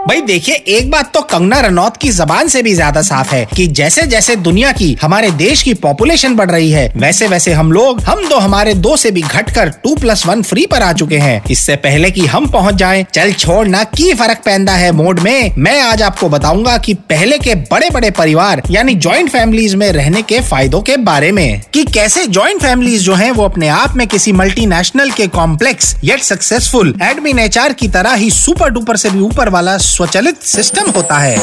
भाई देखिए, एक बात तो कंगना रनौत की जबान से भी ज़्यादा साफ़ है कि जैसे जैसे दुनिया की, हमारे देश की पॉपुलेशन बढ़ रही है, वैसे वैसे हम लोग, हम दो हमारे दो से भी घटकर टू प्लस वन फ्री पर आ चुके हैं। इससे पहले कि हम पहुँच जाएँ, चल छोड़ ना, की फ़र्क पैदा है मोड में? मैं आज आपको बताऊँगा कि पहले के बड़े बड़े परिवार, यानी ज्वाइंट फैमिलीज़ में रहने के फायदों के बारे में, कि कैसे ज्वाइंट फैमिलीज़ जो हैं, वो अपने आप में किसी मल्टीनेशनल के complex yet successful admin HR की तरह ही सुपर डुपर से भी ऊपर वाला स्वचालित सिस्टम होता है।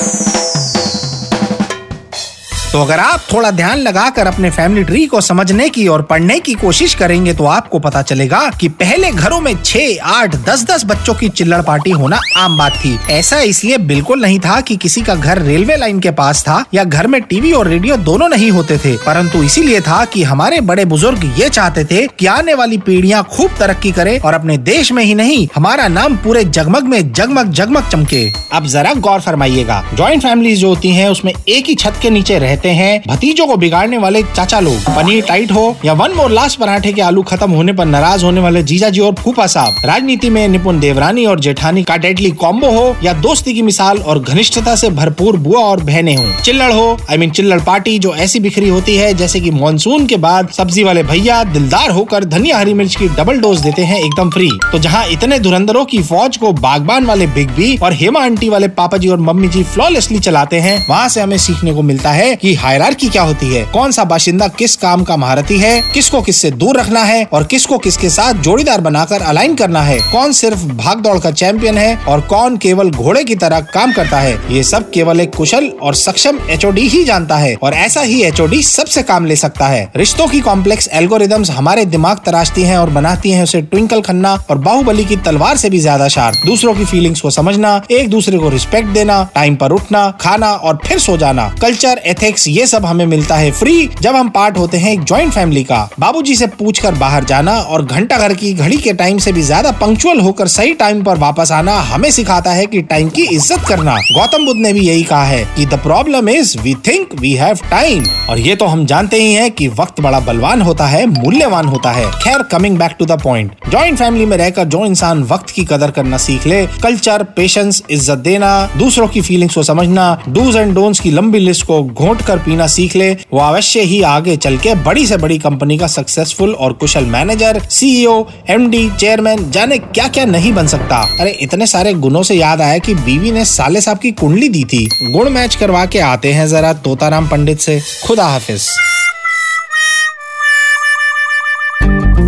तो अगर आप थोड़ा ध्यान लगाकर अपने फैमिली ट्री को समझने की और पढ़ने की कोशिश करेंगे तो आपको पता चलेगा कि पहले घरों में छह, आठ, दस दस बच्चों की चिल्लड़ पार्टी होना आम बात थी। ऐसा इसलिए बिल्कुल नहीं था कि किसी का घर रेलवे लाइन के पास था या घर में टीवी और रेडियो दोनों नहीं होते थे। परंतु इसीलिए था कि हमारे बड़े बुज़ुर्ग ये चाहते थे कि आने वाली पीढ़ियाँ खूब तरक्की करे और अपने देश में ही नहीं, हमारा नाम पूरे जगमग में जगमग जगमग चमके। अब जरा गौर फरमाइएगा। ज्वाइंट फैमिली जो होती है, उसमें एक ही छत के नीचे रहते हैं। भतीजों को बिगाड़ने वाले चाचा लोग, पनीर टाइट हो या वन मोर लास्ट पराठे के आलू खत्म होने पर नाराज़ होने वाले जीजा जी और फूफा साहब, राजनीति में निपुण देवरानी और जेठानी का डेडली कॉम्बो हो या दोस्ती की मिसाल और घनिष्ठता से भरपूर बुआ और बहने हो। चिल्लड़ हो आई मीन चिल्लड़ पार्टी जो ऐसी बिखरी होती है जैसे की मानसून के बाद सब्ज़ी वाले भैया दिलदार होकर धनिया, हरी मिर्च की डबल डोज देते हैं एकदम फ्री तो जहाँ इतने धुरंधरों की फौज को बागबान वाले बिग बी और हेमा आंटी वाले पापा जी और मम्मी जी फ्लॉलेसली चलाते हैं, वहाँ से हमें सीखने को मिलता है कि हायरार्की क्या होती है? कौन सा बाशिंदा किस काम का महारथी है? किसको किससे दूर रखना है? और किसको किसके साथ जोड़ीदार बनाकर अलाइन करना है? कौन सिर्फ़ भाग दौड़ का चैंपियन है? और कौन केवल घोड़े की तरह काम करता है? ये सब केवल एक कुशल और सक्षम एचओडी ही जानता है। और ऐसा ही एचओडी सबसे काम ले सकता है। रिश्तों की कॉम्प्लेक्स एल्गोरिदम्स हमारे दिमाग तराशती हैं और बनाती हैं उसे ट्विंकल खन्ना और बाहुबली की तलवार से भी ज़्यादा शार्प। दूसरों की फीलिंग्स को समझना, एक दूसरे को रिस्पेक्ट देना टाइम पर उठना, खाना और फिर सो जाना। कल्चर एथिक्स ये सब हमें मिलता है फ्री जब हम पार्ट होते हैं एक ज्वाइंट फैमिली का। बाबूजी से पूछकर बाहर जाना और घंटा घर की घड़ी के टाइम से भी ज़्यादा पंक्चुअल होकर सही टाइम पर वापस आना हमें सिखाता है कि टाइम की इज़्ज़त करना। गौतम बुद्ध ने भी यही कहा है कि the problem is we think we have time और ये तो हम जानते ही हैं कि वक्त बड़ा बलवान होता है, मूल्यवान होता है। खैर coming back to the point joint family में रहकर जो इंसान वक्त की कदर करना सीख ले कल्चर पेशेंस इज़्ज़त देना, दूसरों की फीलिंग्स को समझना डूज एंड डोंट्स की लंबी लिस्ट को घोट कर पीना सीख ले। वो अवश्य ही आगे चल के बड़ी से बड़ी कंपनी का सक्सेसफुल और कुशल मैनेजर सीईओ एमडी चेयरमैन जाने क्या क्या नहीं बन सकता। अरे, इतने सारे गुणों से याद आया कि बीवी ने साले साहब की कुंडली दी थी। गुण मैच करवा के आते हैं जरा तोताराम पंडित से। खुदा हाफिज।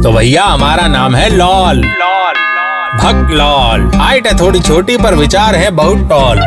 तो भैया, हमारा नाम है लॉल। लॉल भक्त लॉल। हाइट है थोड़ी छोटी, पर विचार है बहुत टॉल